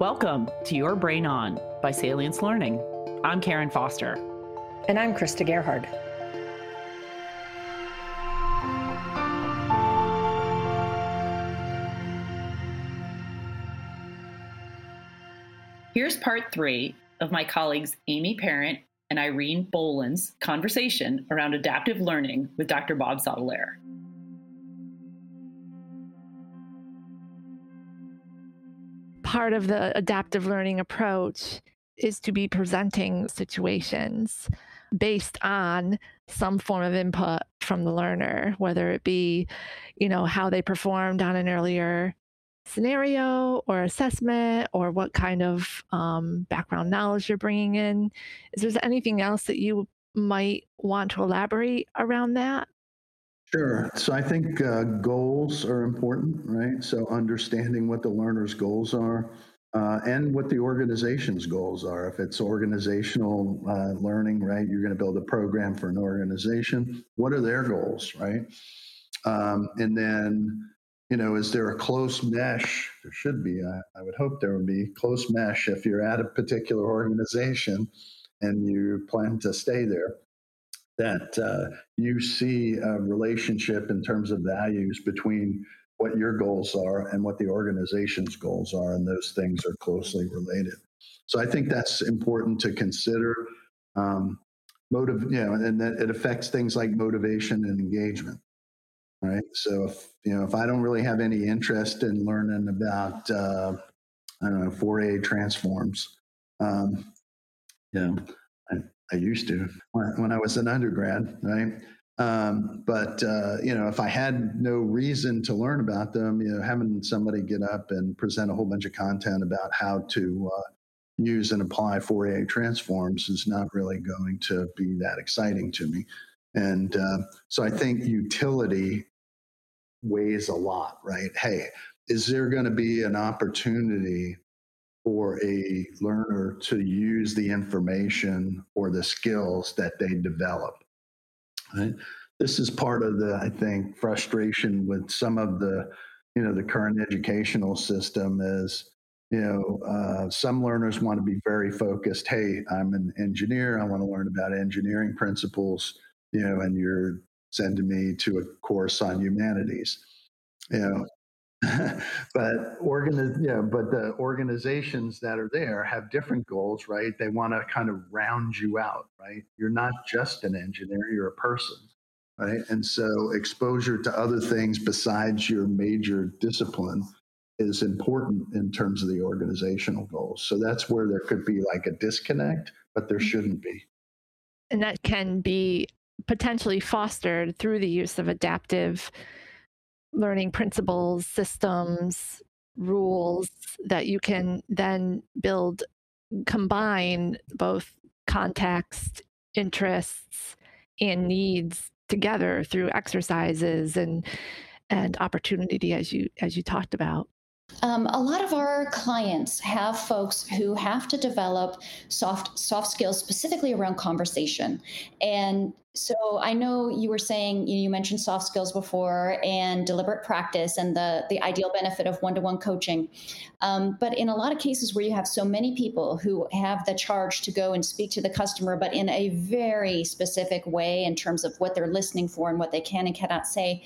Welcome to Your Brain On by Salience Learning. I'm Karen Foster. And I'm Krista Gerhard. Here's part three of my colleagues Amy Parent and Irene Boland's conversation around adaptive learning with Dr. Bob Sottilare. Part of the adaptive learning approach is to be presenting situations based on some form of input from the learner whether it be you know how they performed on an earlier scenario or assessment or what kind of um, background knowledge you're bringing in. Is there anything else that you might want to elaborate around that? Sure. So I think uh, goals are important, right? So understanding what the learner's goals are uh, and what the organization's goals are. If it's organizational uh, learning, right, you're going to build a program for an organization. What are their goals, right? Um, and then you know, is there a close mesh? There should be. I, I, would hope there would be close mesh if you're at a particular organization and you plan to stay there. That uh, you see a relationship in terms of values between what your goals are and what the organization's goals are, and those things are closely related. So I think that's important to consider. Um, motive, you know, and that it affects things like motivation and engagement right? So if you know if I don't really have any interest in learning about uh, I don't know Fourier transforms, um, you know, I, used to when, when, I was an undergrad, right? Um, but uh, you know, if I had no reason to learn about them, you know, having somebody get up and present a whole bunch of content about how to uh, use and apply Fourier transforms is not really going to be that exciting to me. And uh, so I think utility weighs a lot, right? Hey, is there going to be an opportunity for a learner to use the information or the skills that they develop? Right? This is part of the, I think, frustration with some of the, you know, the current educational system is, you know, uh, some learners want to be very focused. Hey, I'm an engineer. I want to learn about engineering principles, you know, and you're sending me to a course on humanities. You know, but organi- yeah, but the organizations that are there have different goals, right? They want to kind of round you out, right? You're not just an engineer; you're a person, right? And so, exposure to other things besides your major discipline is important in terms of the organizational goals. So that's where there could be like a disconnect, but there mm-hmm. shouldn't be. And that can be potentially fostered through the use of adaptive learning principles, systems, rules that you can then build, combine both context, interests, and needs together through exercises and and opportunity as you as you talked about. Um, a lot of our clients have folks who have to develop soft soft skills specifically around conversation, and so I know you were saying you, mentioned soft skills before and deliberate practice and the the ideal benefit of one to one coaching, um, but in a lot of cases where you have so many people who have the charge to go and speak to the customer, but in a very specific way in terms of what they're listening for and what they can and cannot say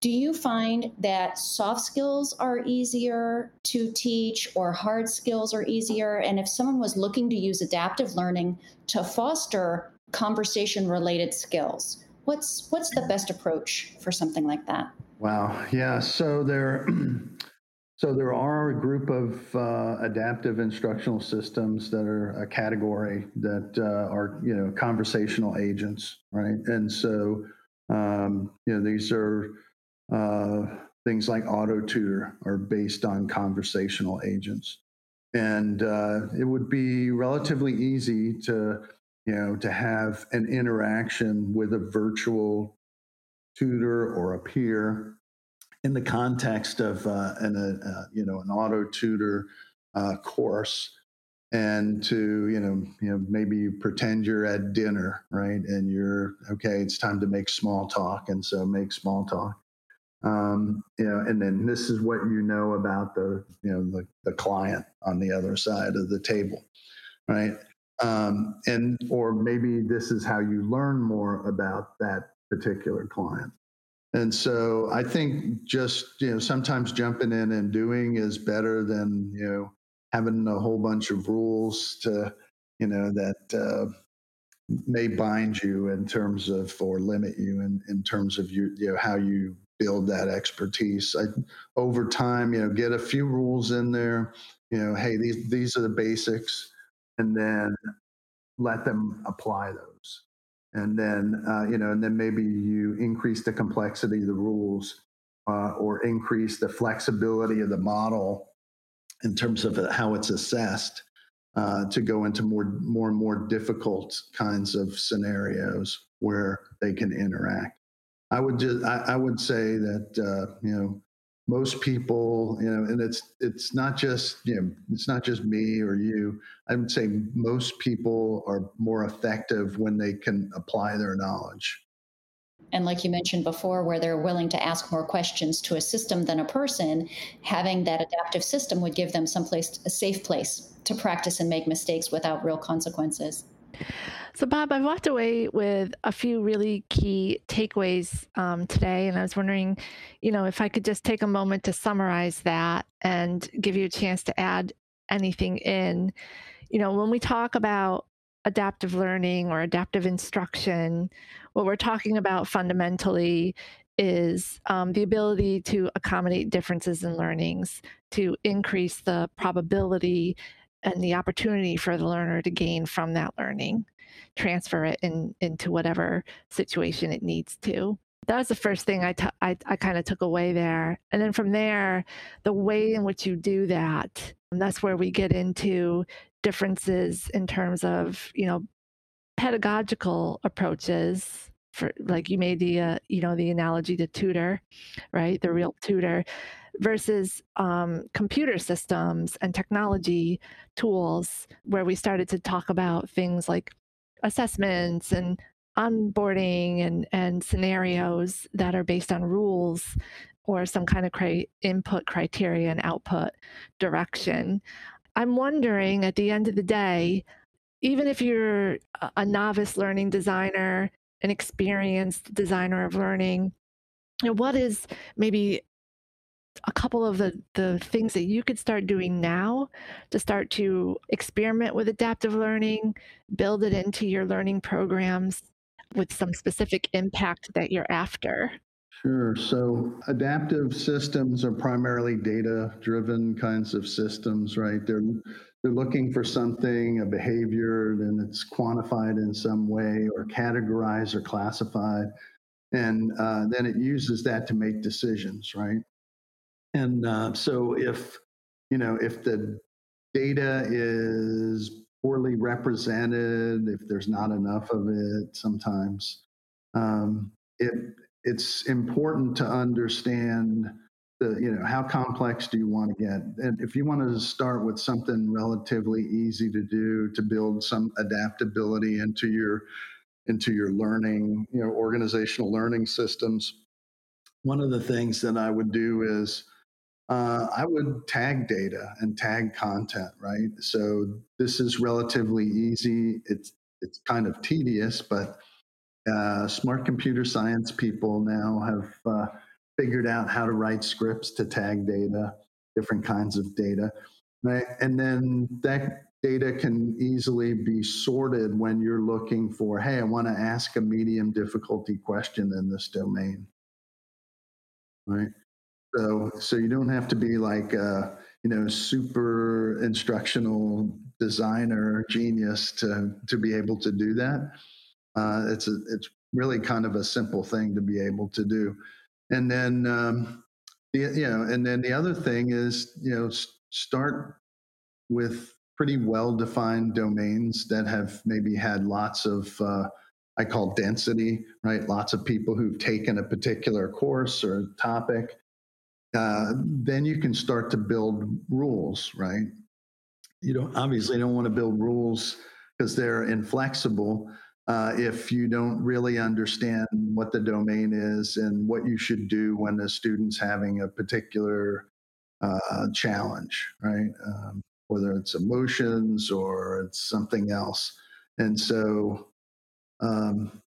do you find that soft skills are easier to teach or hard skills are easier? And if someone was looking to use adaptive learning to foster conversation related skills, what's what's the best approach for something like that? Wow. Yeah. So there so there are a group of uh, adaptive instructional systems that are a category that uh, are, you know, conversational agents, right? And so um, you know, these are uh, things like AutoTutor are based on conversational agents. And uh, it would be relatively easy to, you know, to have an interaction with a virtual tutor or a peer in the context of uh, an, uh, uh you know, an AutoTutor uh, course and to you know you know maybe pretend you're at dinner right and you're okay it's time to make small talk and so make small talk Um, you know, and then this is what you know about the you know the, the client on the other side of the table, right? Um, and or maybe this is how you learn more about that particular client. And so I think just you know sometimes jumping in and doing is better than you know having a whole bunch of rules to you know that uh, may bind you in terms of or limit you in, in terms of you, you know how you build that expertise. I, over time, you know, get a few rules in there. You know, hey, these these are the basics, and then let them apply those. And then, uh, you know, and then maybe you increase the complexity of the rules uh, or increase the flexibility of the model in terms of how it's assessed uh, to go into more, more and more difficult kinds of scenarios where they can interact. I would just, I, I would say that, uh, you know, most people, you know, and it's it's not just you know it's not just me or you. I would say most people are more effective when they can apply their knowledge. And like you mentioned before, where they're willing to ask more questions to a system than a person, having that adaptive system would give them someplace, a safe place to practice and make mistakes without real consequences. So, Bob, I've walked away with a few really key takeaways um, today, and I was wondering, you know, if I could just take a moment to summarize that and give you a chance to add anything in. You know, when we talk about adaptive learning or adaptive instruction, what we're talking about fundamentally is um, the ability to accommodate differences in learnings, to increase the probability and the opportunity for the learner to gain from that learning, transfer it in, into whatever situation it needs to. That was the first thing I, t- I, I kind of took away there. And then from there, the way in which you do that, that's where we get into differences in terms of, you know, pedagogical approaches for like you made the uh, you know the analogy to tutor right the real tutor versus um, computer systems and technology tools, where we started to talk about things like assessments and onboarding and, and scenarios that are based on rules or some kind of cri- input criteria and output direction. I'm wondering at the end of the day, even if you're a novice learning designer, an experienced designer of learning, what is maybe a couple of the, the things that you could start doing now to start to experiment with adaptive learning, build it into your learning programs with some specific impact that you're after? Sure. So adaptive systems are primarily data driven kinds of systems, right? They're they're looking for something, a behavior, then it's quantified in some way or categorized or classified. And uh, then it uses that to make decisions, right? And uh, so if, you know, if the data is poorly represented, if there's not enough of it sometimes, um, it, it's important to understand the, you know, how complex do you want to get? And if you want to start with something relatively easy to do to build some adaptability into your into your learning, you know, organizational learning systems, one of the things that I would do is uh, I would tag data and tag content, right? So this is relatively easy. It's it's kind of tedious, but uh, smart computer science people now have uh, figured out how to write scripts to tag data, different kinds of data, right? And then that data can easily be sorted when you're looking for, hey, I want to ask a medium difficulty question in this domain, right? So, so you don't have to be like a, you know, super instructional designer genius to to be able to do that. Uh, it's a, it's really kind of a simple thing to be able to do. And then, um, the, you know, and then the other thing is, you know, start with pretty well defined domains that have maybe had lots of uh, I call density, right? Lots of people who've taken a particular course or topic uh, then you can start to build rules, right? You don't obviously don't want to build rules because they're inflexible. uh, if you don't really understand what the domain is and what you should do when the student's having a particular uh, challenge, right? Um, whether it's emotions or it's something else. And so, um,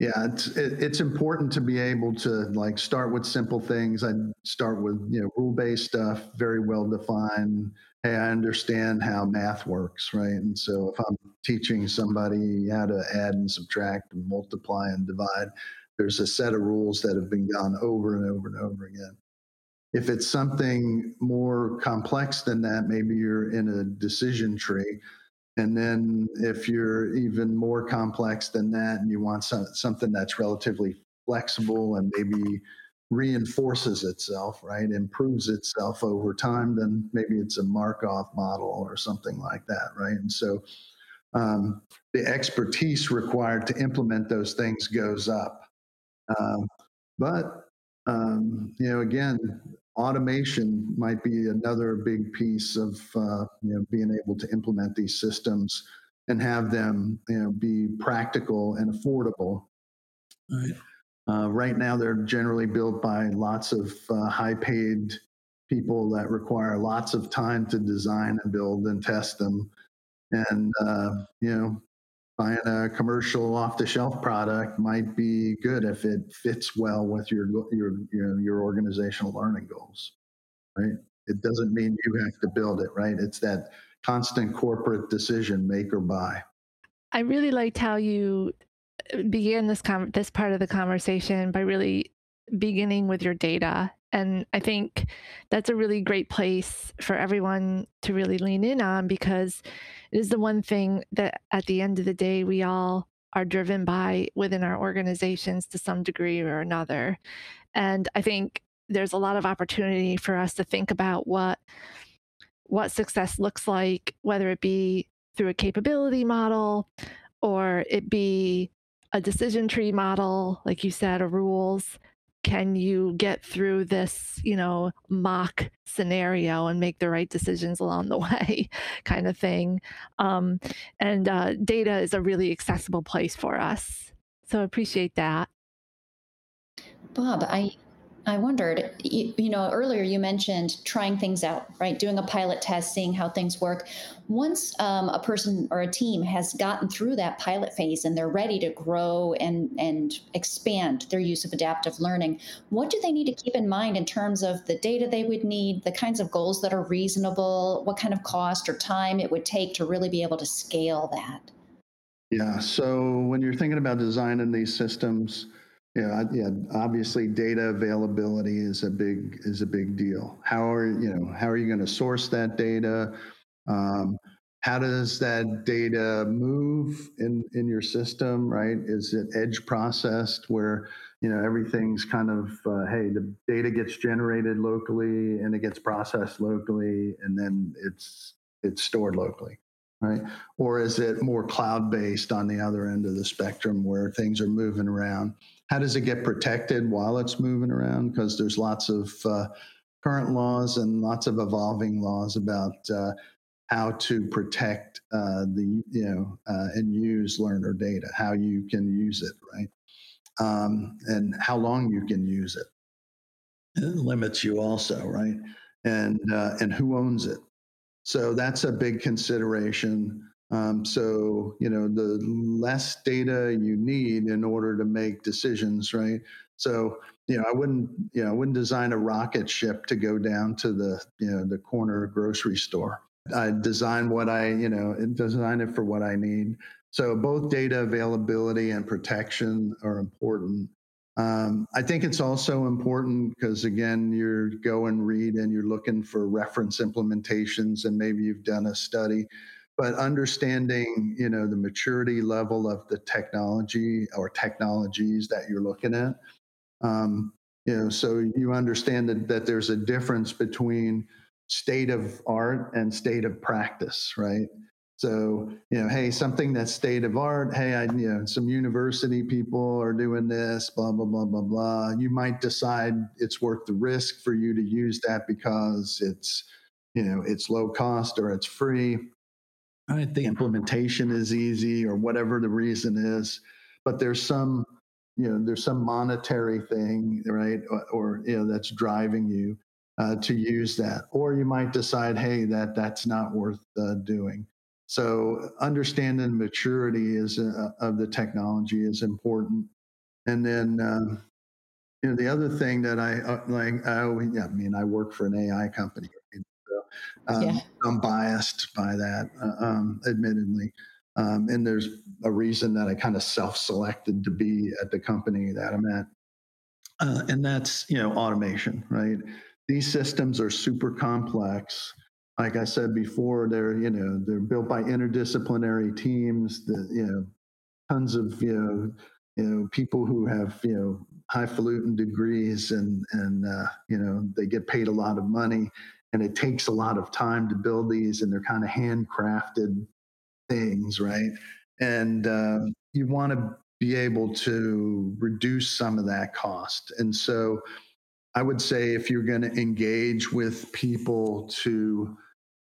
yeah, it's it, it's important to be able to like start with simple things. I start with you know rule based stuff, very well defined. Hey, I understand how math works, right? And so if I'm teaching somebody how to add and subtract and multiply and divide, there's a set of rules that have been gone over and over and over again. If it's something more complex than that, maybe you're in a decision tree. And then if you're even more complex than that and you want some, something that's relatively flexible and maybe reinforces itself, right, improves itself over time, then maybe it's a Markov model or something like that, right? And so um, the expertise required to implement those things goes up. Um, but um, you know, again, automation might be another big piece of uh, you know being able to implement these systems and have them you know be practical and affordable. Right. Uh, right now, they're generally built by lots of uh, high-paid people that require lots of time to design and build and test them. And uh, you know, buying a commercial off-the-shelf product might be good if it fits well with your your your, your organizational learning goals, right? It doesn't mean you have to build it, right? It's that constant corporate decision, make or buy. I really liked how you uh, began this com- this part of the conversation by really beginning with your data and I think that's a really great place for everyone to really lean in on because it is the one thing that at the end of the day, we all are driven by within our organizations to some degree or another. And I think there's a lot of opportunity for us to think about what what success looks like, whether it be through a capability model or it be a decision tree model, like you said, or rules can you get through this you know mock scenario and make the right decisions along the way kind of thing? Um, and uh, data is a really accessible place for us. So I appreciate that. Bob i I wondered, you, you, know, earlier you mentioned trying things out, right? Doing a pilot test, seeing how things work. Once um, a person or a team has gotten through that pilot phase and they're ready to grow and and expand their use of adaptive learning, what do they need to keep in mind in terms of the data they would need, the kinds of goals that are reasonable, what kind of cost or time it would take to really be able to scale that? Yeah. So when you're thinking about designing these systems yeah, yeah. Obviously, data availability is a big is a big deal. How are you know how are you going to source that data? Um, how does that data move in in your system? Right? Is it edge processed where you know everything's kind of uh, hey the data gets generated locally and it gets processed locally and then it's it's stored locally right? Or is it more cloud based on the other end of the spectrum where things are moving around? How does it get protected while it's moving around? Because there's lots of uh, current laws and lots of evolving laws about uh, how to protect uh, the you know uh, and use learner data, how you can use it, right? Um, and how long you can use it. It limits you also, right? And uh, and who owns it? So that's a big consideration. Um, so, you know, the less data you need in order to make decisions, right? So, you know, I wouldn't, you know, I wouldn't design a rocket ship to go down to the, you know, the corner grocery store. I design what I, you know, design it for what I need. So both data availability and protection are important. Um, I think it's also important because again, you're go and read and you're looking for reference implementations, and maybe you've done a study but understanding you know the maturity level of the technology or technologies that you're looking at um, you know so you understand that, that there's a difference between state of art and state of practice right? So you know hey something that's state of art hey I, you know some university people are doing this blah blah blah blah blah. You might decide it's worth the risk for you to use that because it's you know it's low cost or it's free right? The implementation is easy or whatever the reason is, but there's some, you know, there's some monetary thing, right? Or, or you know, that's driving you uh, to use that. Or you might decide, hey, that that's not worth uh, doing. So understanding maturity is uh, of the technology is important. And then, um, you know, the other thing that I uh, like, I, yeah, I mean, I work for an AI company. Um, yeah. I'm biased by that, uh, um, admittedly. Um, and there's a reason that I kind of self-selected to be at the company that I'm at, uh, and that's you know automation, right? These systems are super complex. Like I said before, they're you know they're built by interdisciplinary teams. that, you know tons of you know you know people who have you know highfalutin degrees and and uh, you know they get paid a lot of money and it takes a lot of time to build these and they're kind of handcrafted things right? And um, you want to be able to reduce some of that cost. And so i would say if you're going to engage with people to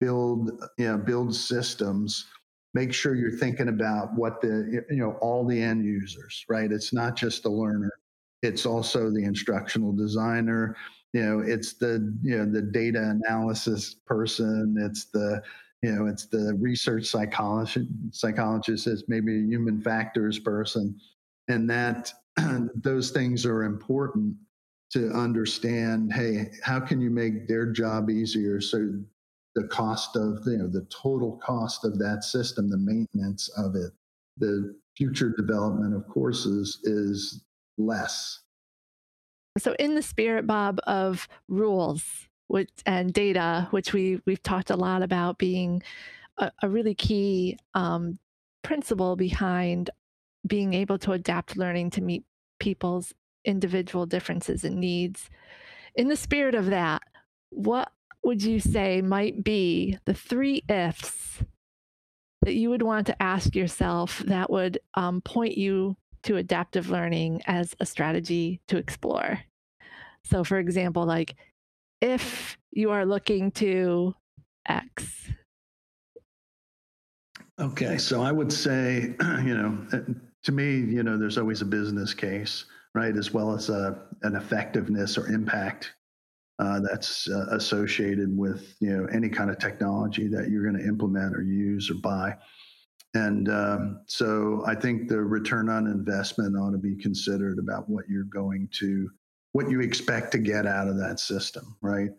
build you know build systems make sure you're thinking about what the you know all the end users right? It's not just the learner. It's also the instructional designer you know it's the you know the data analysis person it's the you know it's the research psychologist psychologist it's maybe a human factors person. And that those things are important to understand hey how can you make their job easier? So the cost of you know the total cost of that system the maintenance of it the future development of courses is less so in the spirit bob of rules which, and data which we we've talked a lot about being a, a really key um, principle behind being able to adapt learning to meet people's individual differences and needs. In the spirit of that what would you say might be the three ifs that you would want to ask yourself that would um, point you to adaptive learning as a strategy to explore? So, for example, like if you are looking to X. Okay, so I would say, you know, uh, to me, you know, there's always a business case, right, as well as a, an effectiveness or impact uh, that's uh, associated with you know any kind of technology that you're going to implement or use or buy. And um, so I think the return on investment ought to be considered about what you're going to, what you expect to get out of that system, right?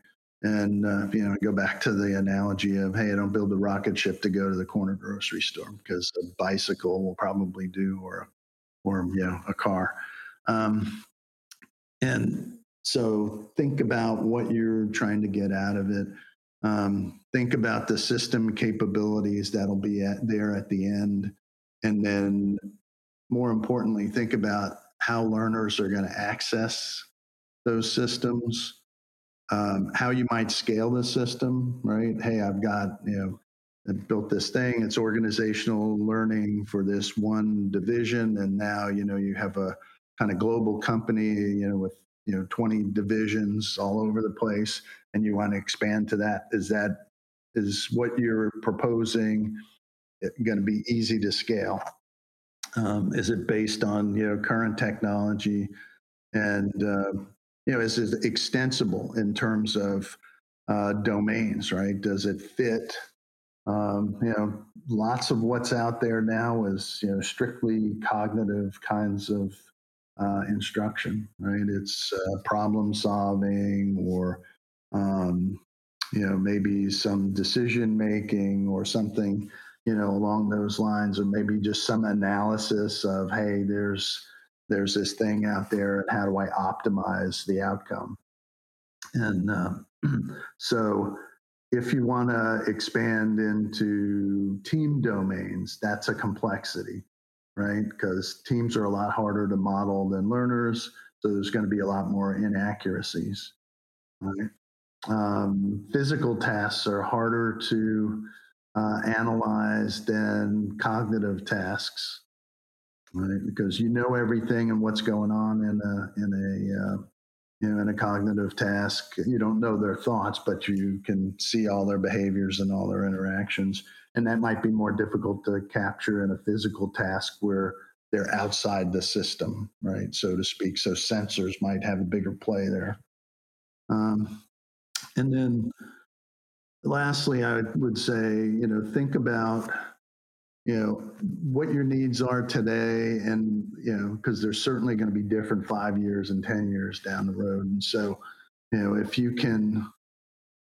And uh, you know, go back to the analogy of, hey, don't build a rocket ship to go to the corner grocery store because a bicycle will probably do, or, or you know, a car. Um, and so think about what you're trying to get out of it. Um, think about the system capabilities that'll be at, there at the end. And then, more importantly, think about how learners are going to access those systems, um, how you might scale the system, right? Hey, I've got, you know, I built this thing, it's organizational learning for this one division. And now, you know, you have a kind of global company, you know, with you know 20 divisions all over the place and you want to expand to that is that is what you're proposing going to be easy to scale? Um, is it based on you know current technology? And uh, you know is it extensible in terms of uh, domains right? Does it fit? Um, you know lots of what's out there now is you know strictly cognitive kinds of uh, instruction, right? It's uh, problem solving or, um, you know, maybe some decision making or something, you know, along those lines, or maybe just some analysis of, hey, there's there's this thing out there, and how do I optimize the outcome? And uh, so, if you want to expand into team domains, that's a complexity right? Because teams are a lot harder to model than learners, so there's going to be a lot more inaccuracies, right? Um, physical tasks are harder to uh, analyze than cognitive tasks, right? Because you know everything and what's going on in a in a uh, you know, in a cognitive task, you don't know their thoughts, but you can see all their behaviors and all their interactions. And that might be more difficult to capture in a physical task where they're outside the system, right, so to speak. So sensors might have a bigger play there. Um, and then lastly, I would say, you know, think about, you know, what your needs are today and, you know, because they're certainly going to be different five years and 10 years down the road. And so, you know, if you can,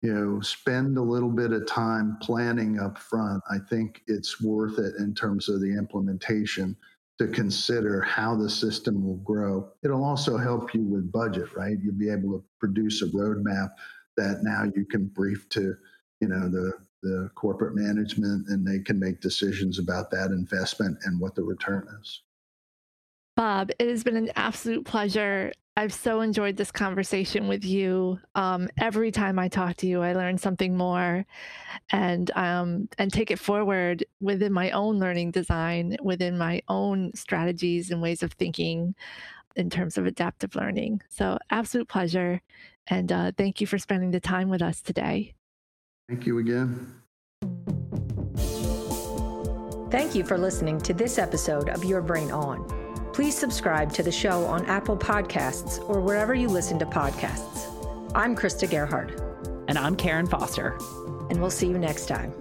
you know, spend a little bit of time planning up front, I think it's worth it in terms of the implementation to consider how the system will grow. It'll also help you with budget, right? You'll be able to produce a roadmap that now you can brief to, you know, the the corporate management and they can make decisions about that investment and what the return is. Bob, it has been an absolute pleasure. I've so enjoyed this conversation with you. Um, every time I talk to you, I learn something more, and um, and take it forward within my own learning design, within my own strategies and ways of thinking, in terms of adaptive learning. So, absolute pleasure, and uh, thank you for spending the time with us today. Thank you again. Thank you for listening to this episode of Your Brain On. Please subscribe to the show on Apple Podcasts or wherever you listen to podcasts. I'm Krista Gerhard. And I'm Karen Foster. And we'll see you next time.